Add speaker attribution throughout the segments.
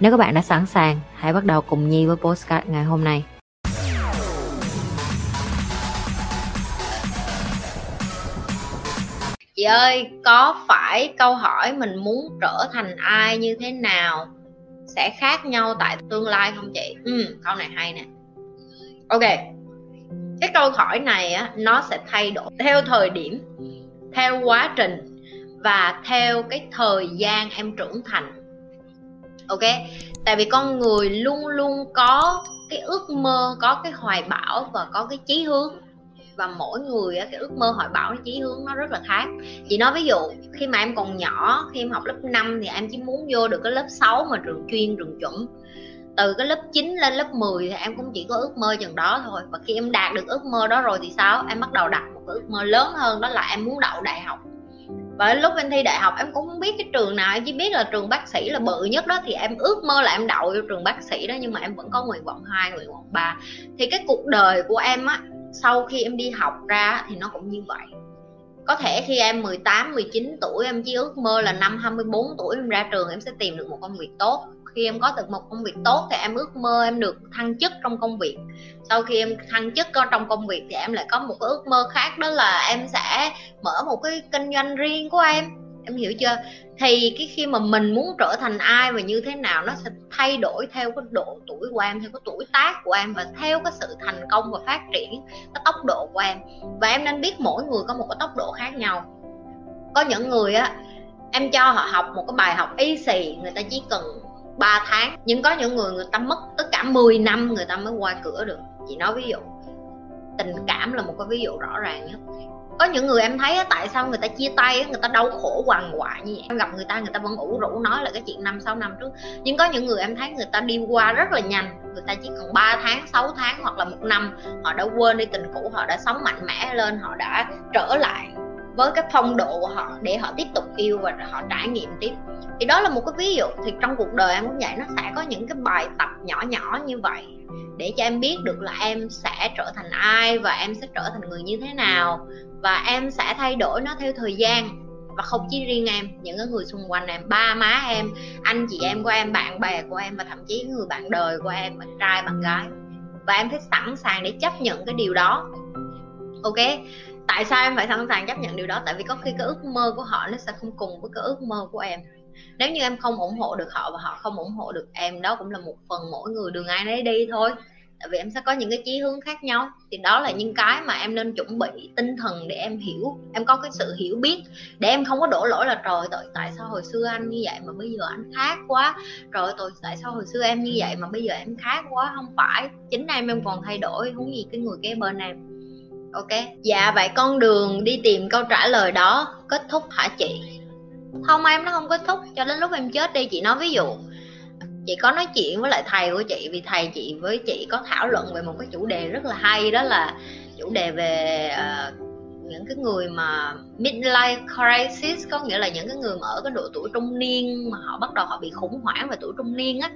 Speaker 1: Nếu các bạn đã sẵn sàng, hãy bắt đầu cùng Nhi với postcard ngày hôm nay. Chị ơi, có phải câu hỏi mình muốn trở thành ai như thế nào sẽ khác nhau tại tương lai không chị? Ừ, câu này hay nè. Ok, cái câu hỏi này á, nó sẽ thay đổi theo thời điểm, theo quá trình và theo cái thời gian em trưởng thành ok? Tại vì con người luôn luôn có cái ước mơ, có cái hoài bão và có cái chí hướng. Và mỗi người cái ước mơ, hoài bão cái chí hướng nó rất là khác. Chị nói ví dụ, khi mà em còn nhỏ, khi em học lớp 5 thì em chỉ muốn vô được cái lớp 6 mà trường chuyên, trường chuẩn. Từ cái lớp 9 lên lớp 10 thì em cũng chỉ có ước mơ chừng đó thôi. Và khi em đạt được ước mơ đó rồi thì sao? Em bắt đầu đặt một cái ước mơ lớn hơn, đó là em muốn đậu đại học và lúc em thi đại học em cũng không biết cái trường nào, em chỉ biết là trường bác sĩ là bự nhất đó. Thì em ước mơ là em đậu vô trường bác sĩ đó, nhưng mà em vẫn có nguyện vọng hai, nguyện vọng ba. Thì cái cuộc đời của em á, sau khi em đi học ra thì nó cũng như vậy có thể khi em 18, 19 tuổi em chỉ ước mơ là năm 24 tuổi em ra trường em sẽ tìm được một công việc tốt. Khi em có được một công việc tốt thì em ước mơ em được thăng chức trong công việc. Sau khi em thăng chức có trong công việc thì em lại có một cái ước mơ khác đó là em sẽ mở một cái kinh doanh riêng của em. Em hiểu chưa? Thì cái khi mà mình muốn trở thành ai và như thế nào, nó sẽ thay đổi theo cái độ tuổi của em, theo cái tuổi tác của em và theo cái sự thành công và phát triển cái tốc độ của em. Và em nên biết mỗi người có một cái tốc độ khác nhau. Có những người á, em cho họ học một cái bài học y xì, người ta chỉ cần 3 tháng. Nhưng có những người người ta mất tất cả 10 năm, người ta mới qua cửa được. Chị nói ví dụ, tình cảm là một cái ví dụ rõ ràng nhất có những người em thấy tại sao người ta chia tay người ta đau khổ hoàng hoại như vậy? Em gặp người ta người ta vẫn ủ rũ nói là cái chuyện năm, sáu năm trước. Nhưng có những người em thấy người ta đi qua rất là nhanh. Người ta chỉ cần 3 tháng 6 tháng hoặc là một năm, họ đã quên đi tình cũ, họ đã sống mạnh mẽ lên, họ đã trở lại với cái phong độ của họ để họ tiếp tục yêu và họ trải nghiệm tiếp. Thì đó là một cái ví dụ. Thì trong cuộc đời em cũng vậy nó sẽ có những cái bài tập nhỏ nhỏ như vậy để cho em biết được là em sẽ trở thành ai và em sẽ trở thành người như thế nào và em sẽ thay đổi nó theo thời gian. Và không chỉ riêng em, những cái người xung quanh em, ba má em, anh chị em của em, bạn bè của em và thậm chí người bạn đời của em, bạn trai, bạn gái. Và em phải sẵn sàng để chấp nhận cái điều đó. Ok? Tại sao em phải sẵn sàng chấp nhận điều đó? Tại vì có khi cái ước mơ của họ nó sẽ không cùng với cái ước mơ của em. Nếu như em không ủng hộ được họ và họ không ủng hộ được em, đó cũng là một phần mỗi người đường ai nấy đi thôi tại vì em sẽ có những cái chí hướng khác nhau. Thì đó là những cái mà em nên chuẩn bị tinh thần để em hiểu, em có cái sự hiểu biết. Để em không có đổ lỗi là trời tội tại sao hồi xưa anh như vậy mà bây giờ anh khác quá. Trời tội tại sao hồi xưa em như vậy mà bây giờ em khác quá? Không phải. Chính em em còn thay đổi. Không gì cái người kế bên em. Ok? Dạ vậy con đường đi tìm câu trả lời đó kết thúc hả chị? Không, em nó không kết thúc. Cho đến lúc em chết đi, chị nói ví dụ chị có nói chuyện với lại thầy của chị vì thầy chị với chị có thảo luận về một cái chủ đề rất là hay đó là chủ đề về uh, những cái người mà midlife crisis có nghĩa là những cái người mà ở cái độ tuổi trung niên mà họ bắt đầu họ bị khủng hoảng về tuổi trung niên á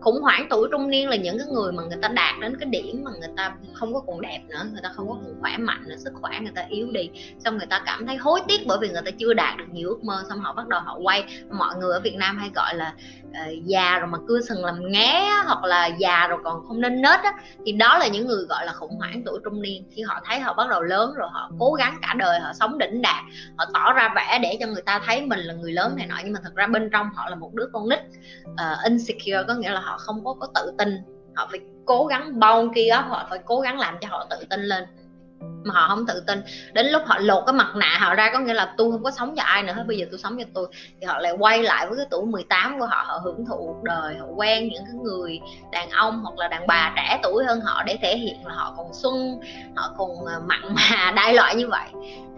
Speaker 1: khủng hoảng tuổi trung niên là những cái người mà người ta đạt đến cái điểm mà người ta không có còn đẹp nữa người ta không có còn khỏe mạnh nữa sức khỏe người ta yếu đi. Xong người ta cảm thấy hối tiếc bởi vì người ta chưa đạt được nhiều ước mơ xong họ bắt đầu họ quay. Mọi người ở Việt Nam hay gọi là uh, già rồi mà cưa sừng làm ngé hoặc là già rồi còn không nên nết á thì đó là những người gọi là khủng hoảng tuổi trung niên. Khi họ thấy họ bắt đầu lớn rồi họ cố gắng cả đời họ sống đỉnh đạt họ tỏ ra vẻ để cho người ta thấy mình là người lớn này nọ nhưng mà thật ra bên trong họ là một đứa con nít uh, insecure có nghĩa là họ họ không có có tự tin. Họ phải cố gắng bao kia họ phải cố gắng làm cho họ tự tin lên mà họ không tự tin. Đến lúc họ lột cái mặt nạ họ ra có nghĩa là tôi không có sống cho ai nữa hết bây giờ tôi sống cho tôi. Thì họ lại quay lại với cái tuổi 18 của họ họ hưởng thụ cuộc đời họ quen những cái người đàn ông hoặc là đàn bà trẻ tuổi hơn họ để thể hiện là họ còn xuân họ còn ờ, mặn mà đại loại như vậy.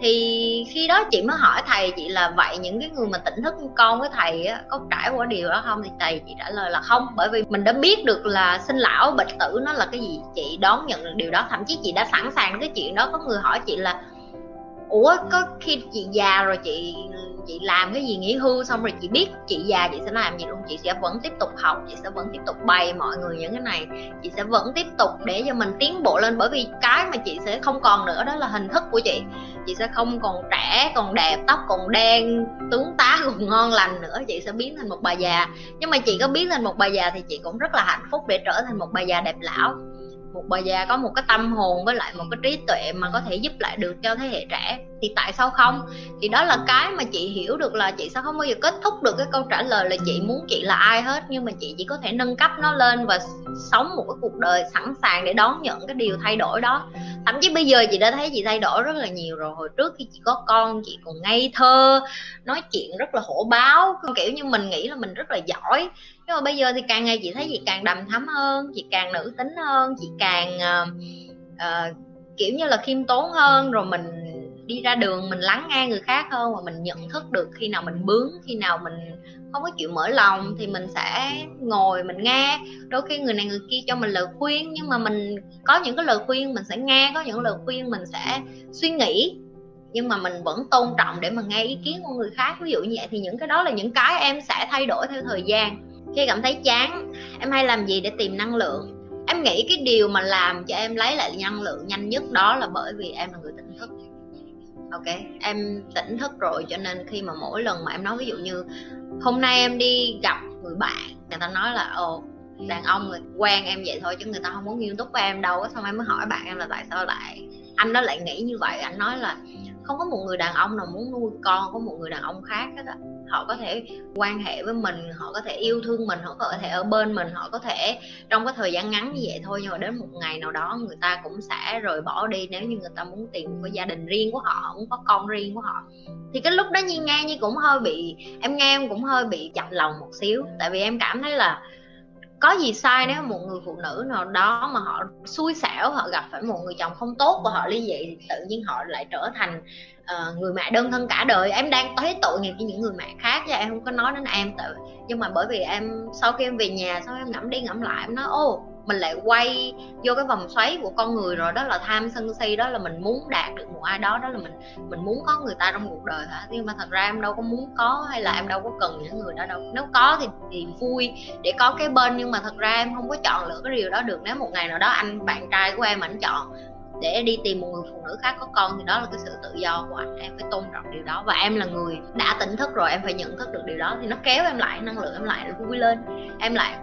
Speaker 1: Thì khi đó chị mới hỏi thầy chị là vậy những cái người mà tỉnh thức con với thầy á, có trải qua điều đó không? Thì thầy chị trả lời là không bởi vì mình đã biết được là sinh lão bệnh tử nó là cái gì chị đón nhận được điều đó thậm chí chị đã sẵn sàng cái chuyện đó có người hỏi chị là, ủa, có khi chị già rồi chị chị làm cái gì nghỉ hưu xong rồi chị biết chị già chị sẽ làm gì luôn, chị sẽ vẫn tiếp tục học, chị sẽ vẫn tiếp tục bày mọi người những cái này, chị sẽ vẫn tiếp tục để cho mình tiến bộ lên. Bởi vì cái mà chị sẽ không còn nữa đó là hình thức của chị. Chị sẽ không còn trẻ, còn đẹp, tóc còn đen, tướng tá còn ngon lành nữa, chị sẽ biến thành một bà già. Nhưng mà chị có biến thành một bà già thì chị cũng rất là hạnh phúc để trở thành một bà già đẹp lão một bà già có một cái tâm hồn với lại một cái trí tuệ mà có thể giúp lại được cho thế hệ trẻ, thì tại sao không? Thì đó là cái mà chị hiểu được là chị sẽ không bao giờ kết thúc được cái câu trả lời là chị muốn chị là ai hết, nhưng mà chị chỉ có thể nâng cấp nó lên và sống một cái cuộc đời sẵn sàng để đón nhận cái điều thay đổi đó thậm chí bây giờ chị đã thấy chị thay đổi rất là nhiều rồi. Hồi trước khi chị có con chị còn ngây thơ nói chuyện rất là hổ báo kiểu như mình nghĩ là mình rất là giỏi. Nhưng mà bây giờ thì càng ngày chị thấy chị càng đầm thắm hơn chị càng nữ tính hơn chị càng uh, uh, kiểu như là khiêm tốn hơn. Rồi mình đi ra đường mình lắng nghe người khác hơn và mình nhận thức được khi nào mình bướng, khi nào mình không có chịu mở lòng thì mình sẽ ngồi mình nghe. Đôi khi người này người kia cho mình lời khuyên nhưng mà mình có những cái lời khuyên mình sẽ nghe, có những lời khuyên mình sẽ suy nghĩ. Nhưng mà mình vẫn tôn trọng để mà nghe ý kiến của người khác. Ví dụ như vậy thì những cái đó là những cái em sẽ thay đổi theo thời gian. Khi cảm thấy chán, em hay làm gì để tìm năng lượng? Em nghĩ cái điều mà làm cho em lấy lại năng lượng nhanh nhất đó là bởi vì em là người tỉnh thức ok em tỉnh thức rồi cho nên khi mà mỗi lần mà em nói ví dụ như hôm nay em đi gặp người bạn người ta nói là ồ đàn ông người quen em vậy thôi chứ người ta không muốn nghiêm túc với em đâu xong em mới hỏi bạn em là tại sao lại? Anh đó lại nghĩ như vậy anh nói là không có một người đàn ông nào muốn nuôi con của một người đàn ông khác hết á. Họ có thể quan hệ với mình, họ có thể yêu thương mình, họ có thể ở bên mình, họ có thể trong cái thời gian ngắn như vậy thôi, nhưng mà đến một ngày nào đó người ta cũng sẽ rồi bỏ đi nếu như người ta muốn tìm một cái gia đình riêng của họ, muốn có con riêng của họ. Thì cái lúc đó như nghe như cũng hơi bị, em nghe em cũng hơi bị chặt lòng một xíu, tại vì em cảm thấy là có gì sai nếu một người phụ nữ nào đó mà họ xui xẻo họ gặp phải một người chồng không tốt và họ ly dị tự nhiên họ lại trở thành uh, người mẹ đơn thân cả đời. Em đang thấy tội nghiệp với những người mẹ khác chứ em không có nói đến em tự. Nhưng mà bởi vì em sau khi em về nhà sau em ngẫm đi ngẫm lại em nói ô mình lại quay vô cái vòng xoáy của con người rồi, đó là tham sân si, đó là mình muốn đạt được một ai đó đó là mình mình muốn có người ta trong cuộc đời hả? Nhưng mà thật ra em đâu có muốn có hay là em đâu có cần những người đó đâu. Nếu có thì thì vui để có cái bên, nhưng mà thật ra em không có chọn lựa cái điều đó được. Nếu một ngày nào đó anh, bạn trai của em ảnh chọn để đi tìm một người phụ nữ khác có con, thì đó là cái sự tự do của anh. Em phải tôn trọng điều đó và em là người đã tỉnh thức rồi, em phải nhận thức được điều đó, thì nó kéo em lại, năng lượng em lại vui lên. Em lại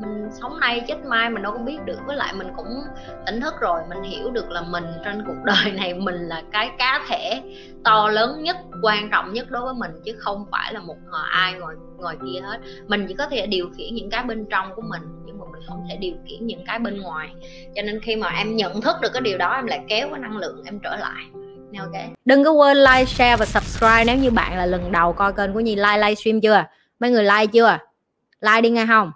Speaker 1: mình sống nay chết mai mình đâu có biết được. Với lại mình cũng tỉnh thức rồi, mình hiểu được là mình trên cuộc đời này mình là cái cá thể to lớn nhất, quan trọng nhất đối với mình, chứ không phải là một ai ngoài ngoài kia hết. Mình chỉ có thể điều khiển những cái bên trong của mình, nhưng mà mình không thể điều khiển những cái bên ngoài. Cho nên khi mà em nhận thức được cái điều đó, em lại kéo cái năng lượng em trở lại. Ok? Đừng có quên like, share và subscribe nếu như bạn là lần đầu coi kênh của nhi like livestream chưa? Mấy người like chưa? Like đi nghe không?